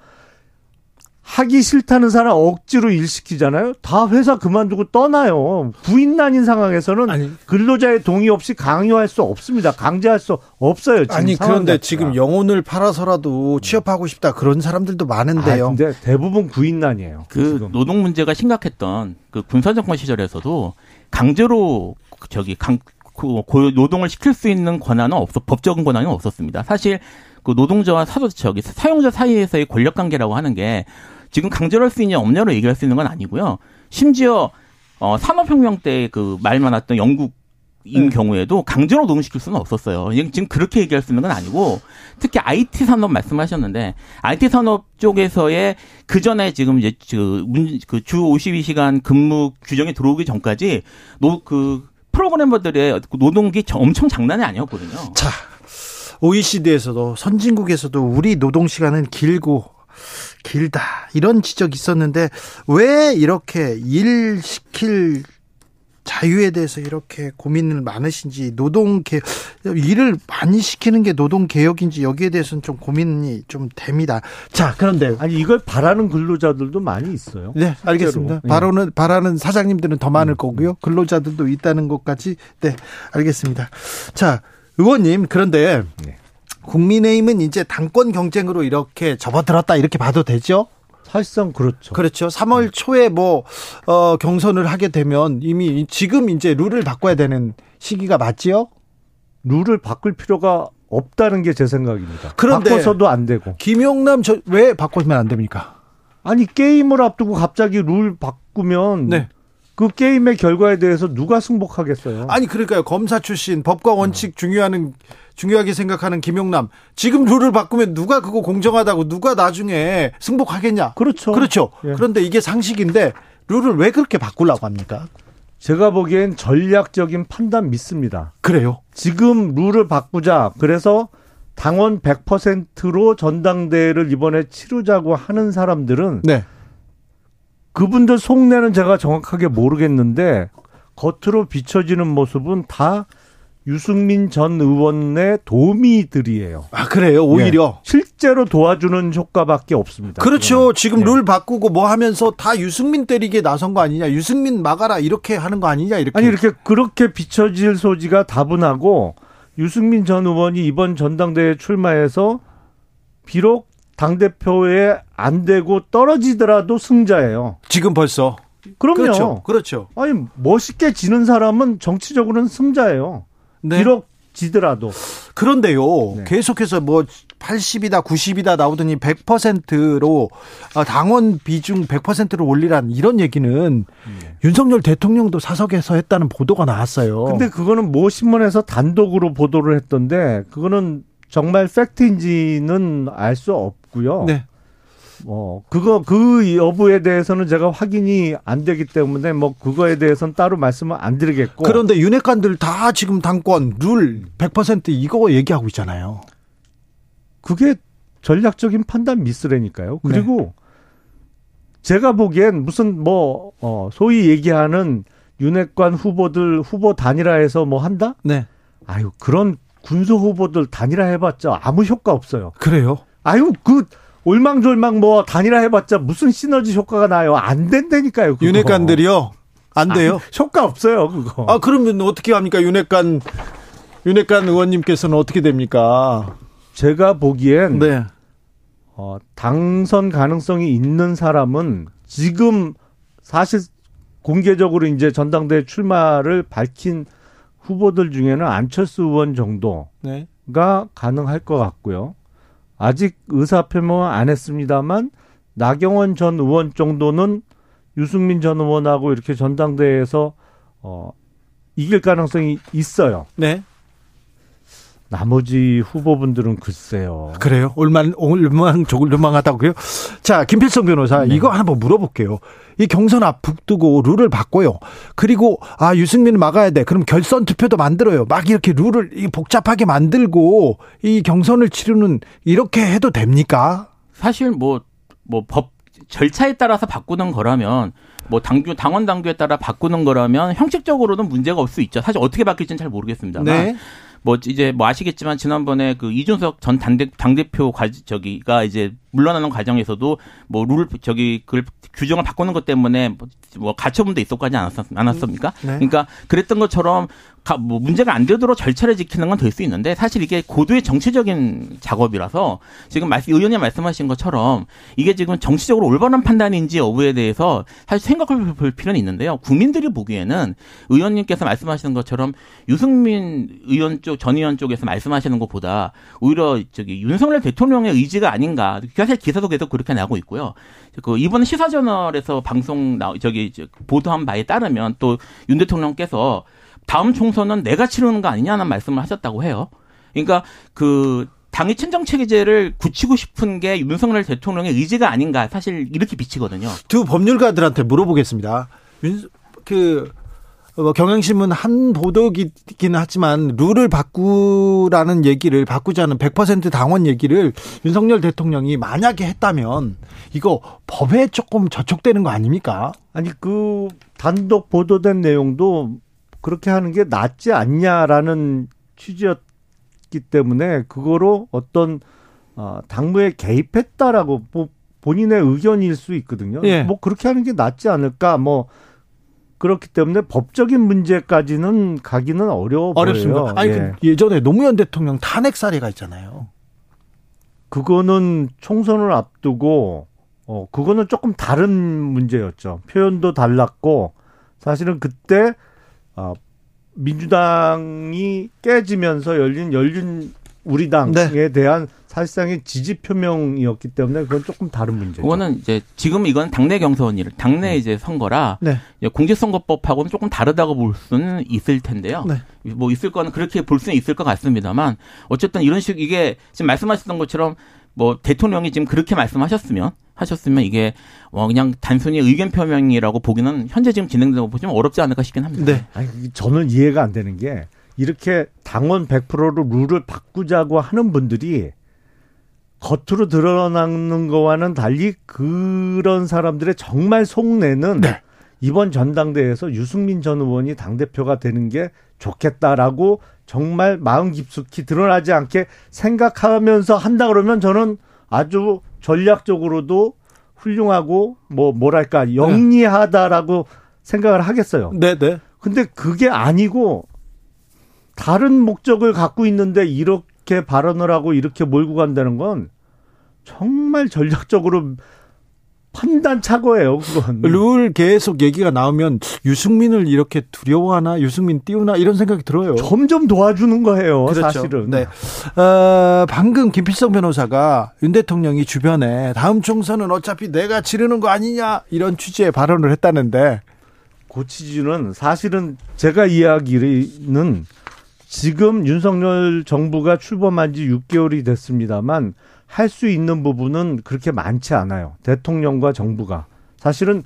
하기 싫다는 사람 억지로 일 시키잖아요. 다 회사 그만두고 떠나요. 구인난인 상황에서는 아니. 근로자의 동의 없이 강요할 수 없습니다. 강제할 수 없어요. 지금 아니 그런데 자체가. 지금 영혼을 팔아서라도 취업하고 싶다 그런 사람들도 많은데요. 아, 근데 대부분 구인난이에요. 그 지금. 노동 문제가 심각했던 그 군사 정권 시절에서도 강제로 그 저기 강 그, 고 노동을 시킬 수 있는 권한은 없어 법적인 권한은 없었습니다. 사실 그 노동자와 사도 저기 사용자 사이에서의 권력 관계라고 하는 게 지금 강제로 할 수 있냐 없냐로 얘기할 수 있는 건 아니고요. 심지어 어 산업혁명 때 그 말 많았던 영국 인 경우에도 강제로 노동시킬 수는 없었어요. 지금 그렇게 얘기할 수 있는 건 아니고 특히 IT 산업 말씀하셨는데 IT 산업 쪽에서의 그 전에 지금 이제 그주 52시간 근무 규정이 들어오기 전까지 노 그 프로그래머들의 노동기 엄청 장난이 아니었거든요. 자, OECD에서도 선진국에서도 우리 노동 시간은 길고 길다 이런 지적이 있었는데 왜 이렇게 일 시킬 자유에 대해서 이렇게 고민을 많으신지 노동 개 일을 많이 시키는 게 노동 개혁인지 여기에 대해서는 좀 고민이 좀 됩니다. 자, 그런데 아니 이걸 바라는 근로자들도 많이 있어요. 네, 알겠습니다. 실제로. 예. 바로는 바라는 사장님들은 더 많을 거고요. 근로자들도 있다는 것까지 네, 알겠습니다. 자, 의원님 그런데 네. 국민의힘은 이제 당권 경쟁으로 이렇게 접어들었다 이렇게 봐도 되죠? 사실상 그렇죠. 그렇죠. 3월 초에 뭐 어, 경선을 하게 되면 이미 지금 이제 룰을 바꿔야 되는 시기가 맞지요? 룰을 바꿀 필요가 없다는 게 제 생각입니다. 그런데- 바꿔서도 안 되고. 김용남 저 왜 바꾸면 안 됩니까? 아니 게임을 앞두고 갑자기 룰 바꾸면 네. 그 게임의 결과에 대해서 누가 승복하겠어요? 아니 그러니까요. 검사 출신 법과 원칙 중요하는 중요하게 생각하는 김용남 지금 룰을 바꾸면 누가 그거 공정하다고 누가 나중에 승복하겠냐? 그렇죠. 그렇죠. 예. 그런데 이게 상식인데 룰을 왜 그렇게 바꾸려고 합니까? 제가 보기엔 전략적인 판단 믿습니다. 그래요. 지금 룰을 바꾸자. 그래서 당원 100%로 전당대회를 이번에 치르자고 하는 사람들은 네. 그분들 속내는 제가 정확하게 모르겠는데 겉으로 비춰지는 모습은 다 유승민 전 의원의 도우미들이에요. 아 그래요. 오히려. 예. 실제로 도와주는 효과밖에 없습니다. 그렇죠. 그거는. 지금 예. 룰 바꾸고 뭐 하면서 다 유승민 때리게 나선 거 아니냐? 유승민 막아라 이렇게 하는 거 아니냐? 이렇게. 아니 이렇게 그렇게 비춰질 소지가 다분하고 유승민 전 의원이 이번 전당대회 출마해서 비록 당 대표에 안 되고 떨어지더라도 승자예요. 지금 벌써. 그럼요. 그렇죠. 그렇죠. 아니 멋있게 지는 사람은 정치적으로는 승자예요. 네. 비록 지더라도 그런데요. 네. 계속해서 뭐 80이다, 90이다 나오더니 100%로 아, 당원 비중 100%로 올리란 이런 얘기는 윤석열 대통령도 사석에서 했다는 보도가 나왔어요. 근데 그거는 모 신문에서 단독으로 보도를 했던데 그거는 정말 팩트인지는 알 수 없고요. 네. 뭐 그거 그 여부에 대해서는 제가 확인이 안 되기 때문에 뭐 그거에 대해서는 따로 말씀을 안 드리겠고 그런데 윤핵관들 다 지금 당권 룰 100% 이거 얘기하고 있잖아요. 그게 전략적인 판단 미스라니까요. 그리고 네. 제가 보기엔 무슨 뭐 어, 소위 얘기하는 윤핵관 후보들 후보 단일화 해서 뭐 한다? 네. 아유 그런 군소 후보들 단일화 해봤자 아무 효과 없어요. 그래요? 아유 그 올망졸망 뭐 단일화 해봤자 무슨 시너지 효과가 나요? 안 된다니까요. 그거. 윤핵관들이요? 안 돼요? 아 효과 없어요 그거. 아 그러면 어떻게 합니까 윤핵관 윤핵관 의원님께서는 어떻게 됩니까? 제가 보기엔 네. 어, 당선 가능성이 있는 사람은 지금 사실 공개적으로 이제 전당대회 출마를 밝힌 후보들 중에는 안철수 의원 정도가 네. 가능할 것 같고요. 아직 의사표명 안 했습니다만 나경원 전 의원 정도는 유승민 전 의원하고 이렇게 전당대회에서 어 이길 가능성이 있어요. 네. 나머지 후보분들은 글쎄요. 그래요? 올만 올만 조글망하다고요? 자, 김필성 변호사 네. 이거 한번 물어볼게요. 이 경선 앞 북두고 룰을 바꿔요. 그리고 아 유승민 막아야 돼. 그럼 결선 투표도 만들어요. 막 이렇게 룰을 복잡하게 만들고 이 경선을 치르는 이렇게 해도 됩니까? 사실 뭐 뭐 법 절차에 따라서 바꾸는 거라면 뭐 당규 당원 당규에 따라 바꾸는 거라면 형식적으로는 문제가 올수 있죠. 사실 어떻게 바뀔지는 잘 모르겠습니다만. 네. 뭐 이제 뭐 아시겠지만 지난번에 그 이준석 전 당대 당대표 과 저기가 이제 물러나는 과정에서도 뭐 룰 저기 그 규정을 바꾸는 것 때문에 뭐, 뭐 가처분도 있었고 하지 않았, 않았습니까? 네. 그러니까 그랬던 것처럼 가, 뭐 문제가 안 되도록 절차를 지키는 건 될 수 있는데 사실 이게 고도의 정치적인 작업이라서 지금 말씀 의원님 말씀하신 것처럼 이게 지금 정치적으로 올바른 판단인지 여부에 대해서 사실 생각을 볼 필요는 있는데요. 국민들이 보기에는 의원님께서 말씀하시는 것처럼 유승민 의원 쪽 전 의원 쪽에서 말씀하시는 것보다 오히려 저기 윤석열 대통령의 의지가 아닌가 사실 기사도 계속 그렇게 나오고 있고요. 그 이번 시사저널에서 방송 나 저기 보도한 바에 따르면 또 윤 대통령께서 다음 총선은 내가 치르는 거 아니냐는 말씀을 하셨다고 해요. 그러니까 그 당의 친정 체계제를 굳히고 싶은 게 윤석열 대통령의 의지가 아닌가 사실 이렇게 비치거든요. 두 법률가들한테 물어보겠습니다. 윤, 그 어, 경향신문 한 보도기는 하지만 룰을 바꾸라는 얘기를 바꾸자는 100% 당원 얘기를 윤석열 대통령이 만약에 했다면 이거 법에 조금 저촉되는 거 아닙니까? 아니 그 단독 보도된 내용도 그렇게 하는 게 낫지 않냐라는 취지였기 때문에 그거로 어떤 어, 당무에 개입했다라고 뭐 본인의 의견일 수 있거든요. 예. 뭐 그렇게 하는 게 낫지 않을까 뭐 그렇기 때문에 법적인 문제까지는 가기는 어려워 어렵습니다. 보여요. 아니 예. 그 예전에 노무현 대통령 탄핵 사례가 있잖아요. 그거는 총선을 앞두고 어 그거는 조금 다른 문제였죠. 표현도 달랐고 사실은 그때 어 민주당이 깨지면서 열린 열린 우리당에 네. 대한 사실상의 지지 표명이었기 때문에 그건 조금 다른 문제죠. 그거는 이제 지금 이건 당내 경선일, 당내 네. 이제 선거라 네. 공직선거법하고는 조금 다르다고 볼 수는 있을 텐데요. 네. 뭐 있을 거는 그렇게 볼 수는 있을 것 같습니다만 어쨌든 이런 식 이게 지금 말씀하셨던 것처럼 뭐 대통령이 지금 그렇게 말씀하셨으면 하셨으면 이게 어 그냥 단순히 의견 표명이라고 보기는 현재 지금 진행되는 거 보시면 어렵지 않을까 싶긴 합니다. 네. 아니, 저는 이해가 안 되는 게 이렇게 당원 100%로 룰을 바꾸자고 하는 분들이 겉으로 드러나는 거와는 달리 그런 사람들의 정말 속내는 네. 이번 전당대회에서 유승민 전 의원이 당대표가 되는 게 좋겠다라고 정말 마음 깊숙이 드러나지 않게 생각하면서 한다 그러면 저는 아주 전략적으로도 훌륭하고 뭐 뭐랄까 영리하다라고 네. 생각을 하겠어요. 네, 네. 근데 그게 아니고 다른 목적을 갖고 있는데 이렇게 이렇게 발언을 하고 이렇게 몰고 간다는 건 정말 전략적으로 판단 착오예요, 그건. 룰 계속 얘기가 나오면 유승민을 이렇게 두려워하나, 유승민 띄우나 이런 생각이 들어요. 점점 도와주는 거예요, 그렇죠. 사실은. 네. 어, 방금 김필성 변호사가 윤 대통령이 주변에 다음 총선은 어차피 내가 치르는 거 아니냐 이런 취지의 발언을 했다는데 그 취지는 사실은 제가 이야기는 지금 윤석열 정부가 출범한 지 6개월이 됐습니다만 할 수 있는 부분은 그렇게 많지 않아요. 대통령과 정부가. 사실은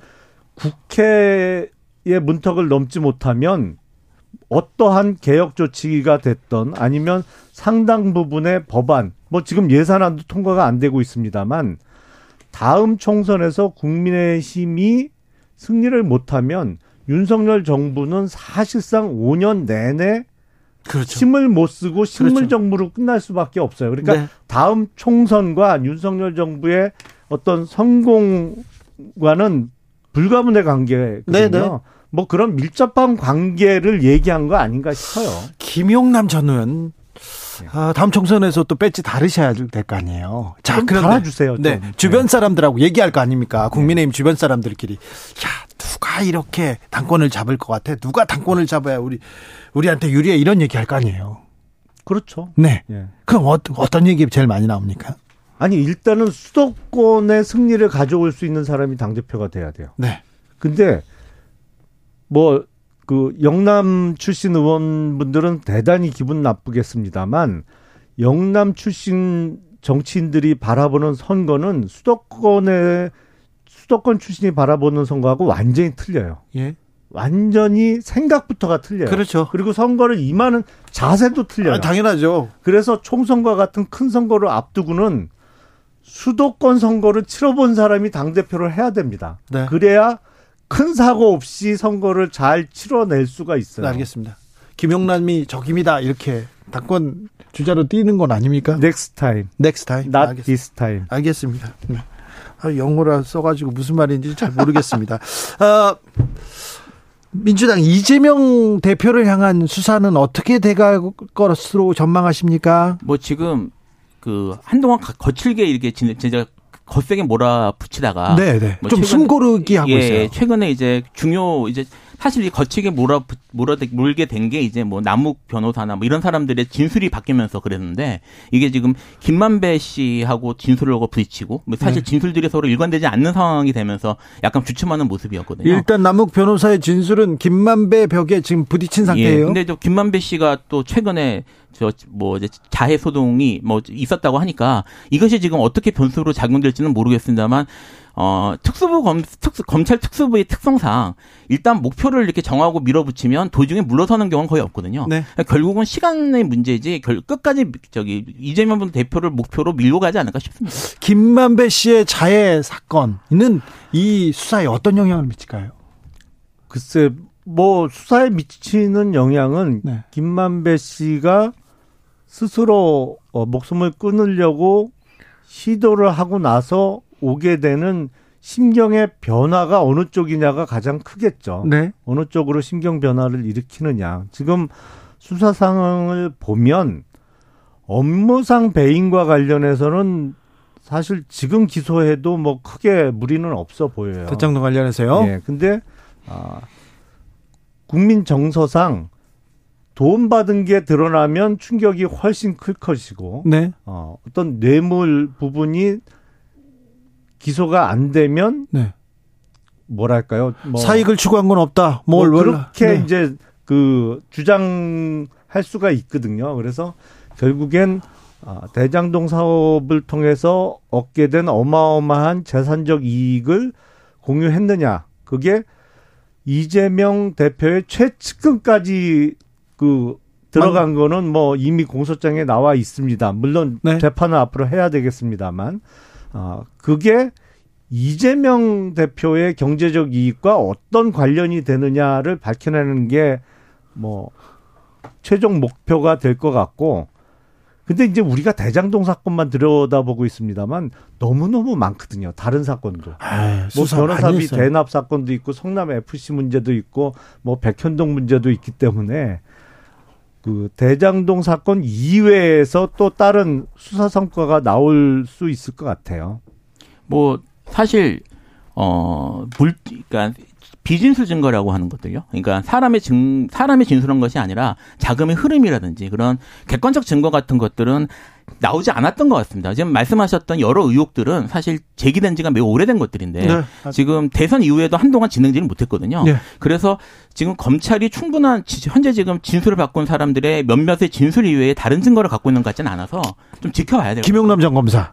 국회의 문턱을 넘지 못하면 어떠한 개혁 조치가 됐던 아니면 상당 부분의 법안, 뭐 지금 예산안도 통과가 안 되고 있습니다만 다음 총선에서 국민의 힘이 승리를 못하면 윤석열 정부는 사실상 5년 내내 그렇죠. 힘을 못 쓰고 식물 그렇죠. 정부로 끝날 수밖에 없어요. 그러니까 네. 다음 총선과 윤석열 정부의 어떤 성공과는 불가분의 관계거든요. 네, 네. 뭐 그런 밀접한 관계를 얘기한 거 아닌가 싶어요. 김용남 전 의원 아, 다음 총선에서 또 배지 다르셔야 될 거 아니에요. 자, 좀 그런데 달아주세요, 좀. 네, 네. 주변 사람들하고 얘기할 거 아닙니까? 국민의힘 주변 사람들끼리 야 누가 이렇게 당권을 잡을 것 같아? 누가 당권을 잡아야 우리 우리한테 유리해? 이런 얘기할 거 아니에요. 그렇죠. 네. 예. 그럼 어, 어떤 얘기 제일 많이 나옵니까? 아니 일단은 수도권의 승리를 가져올 수 있는 사람이 당 대표가 돼야 돼요. 네. 근데 뭐 그 영남 출신 의원분들은 대단히 기분 나쁘겠습니다만 영남 출신 정치인들이 바라보는 선거는 수도권의 수도권 출신이 바라보는 선거하고 완전히 틀려요. 예. 완전히 생각부터가 틀려요. 그렇죠. 그리고 선거를 임하는 자세도 틀려요. 아, 당연하죠. 그래서 총선과 같은 큰 선거를 앞두고는 수도권 선거를 치러본 사람이 당대표를 해야 됩니다. 네. 그래야 큰 사고 없이 선거를 잘 치러낼 수가 있어요. 네, 알겠습니다. 김용남이 적임이다 이렇게 당권 주자로 뛰는 건 아닙니까? Next time, next time. not 알겠습니다. this time. 알겠습니다. 네. 아, 영어라 써가지고 무슨 말인지 잘 모르겠습니다. 어, 민주당 이재명 대표를 향한 수사는 어떻게 돼갈 것으로 전망하십니까? 뭐 지금 그 한동안 가- 거칠게 이렇게 진- 진짜 거세게 몰아붙이다가 네, 네. 뭐 좀 최근- 숨고르기 하고 예, 있어요. 최근에 이제 중요 이제 사실 이 거치게 몰아 몰아 물게 된 게 이제 뭐 남욱 변호사나 뭐 이런 사람들의 진술이 바뀌면서 그랬는데 이게 지금 김만배 씨하고 진술을 하고 부딪히고 뭐 사실 네. 진술들이 서로 일관되지 않는 상황이 되면서 약간 주춤하는 모습이었거든요. 일단 남욱 변호사의 진술은 김만배 벽에 지금 부딪힌 예. 상태예요. 근데 저 김만배 씨가 또 최근에 저뭐 이제 자해 소동이 뭐 있었다고 하니까 이것이 지금 어떻게 변수로 작용될지는 모르겠습니다만 어 특수부 검 특수 검찰 특수부의 특성상 일단 목표를 이렇게 정하고 밀어붙이면 도중에 물러서는 경우는 거의 없거든요. 네. 그러니까 결국은 시간의 문제지 결 끝까지 저기 이재명 대표를 목표로 밀고 가지 않을까 싶습니다. 김만배 씨의 자해 사건은 이 수사에 어떤 영향을 미칠까요? 글쎄, 뭐 수사에 미치는 영향은 네. 김만배 씨가 스스로 어, 목숨을 끊으려고 시도를 하고 나서 오게 되는 심경의 변화가 어느 쪽이냐가 가장 크겠죠. 네. 어느 쪽으로 심경 변화를 일으키느냐. 지금 수사 상황을 보면 업무상 배임과 관련해서는 사실 지금 기소해도 뭐 크게 무리는 없어 보여요. 대장동 관련해서요. 예. 근데 아 국민 정서상 돈 받은 게 드러나면 충격이 훨씬 클 것이고 네. 어, 어떤 뇌물 부분이 기소가 안 되면 네. 뭐랄까요? 뭐 사익을 추구한 건 없다. 뭐뭘 그렇게 네. 이제 그 주장할 수가 있거든요. 그래서 결국엔 아, 대장동 사업을 통해서 얻게 된 어마어마한 재산적 이익을 공유했느냐. 그게 이재명 대표의 최측근까지 그 들어간 거는 뭐 이미 공소장에 나와 있습니다. 물론 네. 재판은 앞으로 해야 되겠습니다만, 아, 그게 이재명 대표의 경제적 이익과 어떤 관련이 되느냐를 밝혀내는 게 뭐 최종 목표가 될 것 같고, 근데 이제 우리가 대장동 사건만 들여다보고 있습니다만 너무너무 많거든요. 다른 사건도. 아유, 뭐 변호사비. 대납 사건도 있고 성남 FC 문제도 있고 뭐 백현동 문제도 있기 때문에 그 대장동 사건 이외에서 또 다른 수사 성과가 나올 수 있을 것 같아요. 뭐 사실 어물 그러니까 비진술 증거라고 하는 것들요. 그러니까 사람의 증 사람의 진술한 것이 아니라 자금의 흐름이라든지 그런 객관적 증거 같은 것들은 나오지 않았던 것 같습니다. 지금 말씀하셨던 여러 의혹들은 사실 제기된 지가 매우 오래된 것들인데 네. 지금 대선 이후에도 한동안 진행지를 못했거든요. 네. 그래서 지금 검찰이 충분한 지- 현재 지금 진술을 바꾼 사람들의 몇몇의 진술 이외에 다른 증거를 갖고 있는 것 같지는 않아서 좀 지켜봐야 돼요. 김용남 전 검사.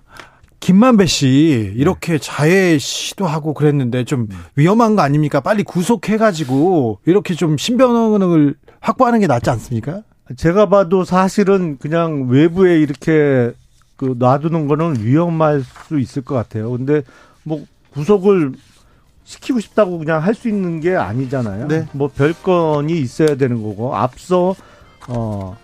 김만배 씨 이렇게 자해 시도하고 그랬는데 좀 위험한 거 아닙니까? 빨리 구속해가지고 이렇게 좀 신변을 확보하는 게 낫지 않습니까? 제가 봐도 사실은 그냥 외부에 이렇게 그 놔두는 거는 위험할 수 있을 것 같아요. 근데 뭐 구속을 시키고 싶다고 그냥 할 수 있는 게 아니잖아요. 네. 뭐 별건이 있어야 되는 거고 앞서 어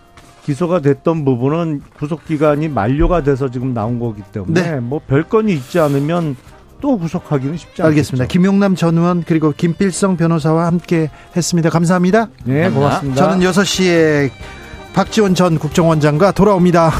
기소가 됐던 부분은 구속 기간이 만료가 돼서 지금 나온 거기 때문에 네. 뭐 별건이 있지 않으면 또 구속하기는 쉽지 않겠죠. 알겠습니다. 김용남 전 의원 그리고 김필성 변호사와 함께 했습니다. 감사합니다. 네, 고맙습니다. 저는 6시에 박지원 전 국정원장과 돌아옵니다.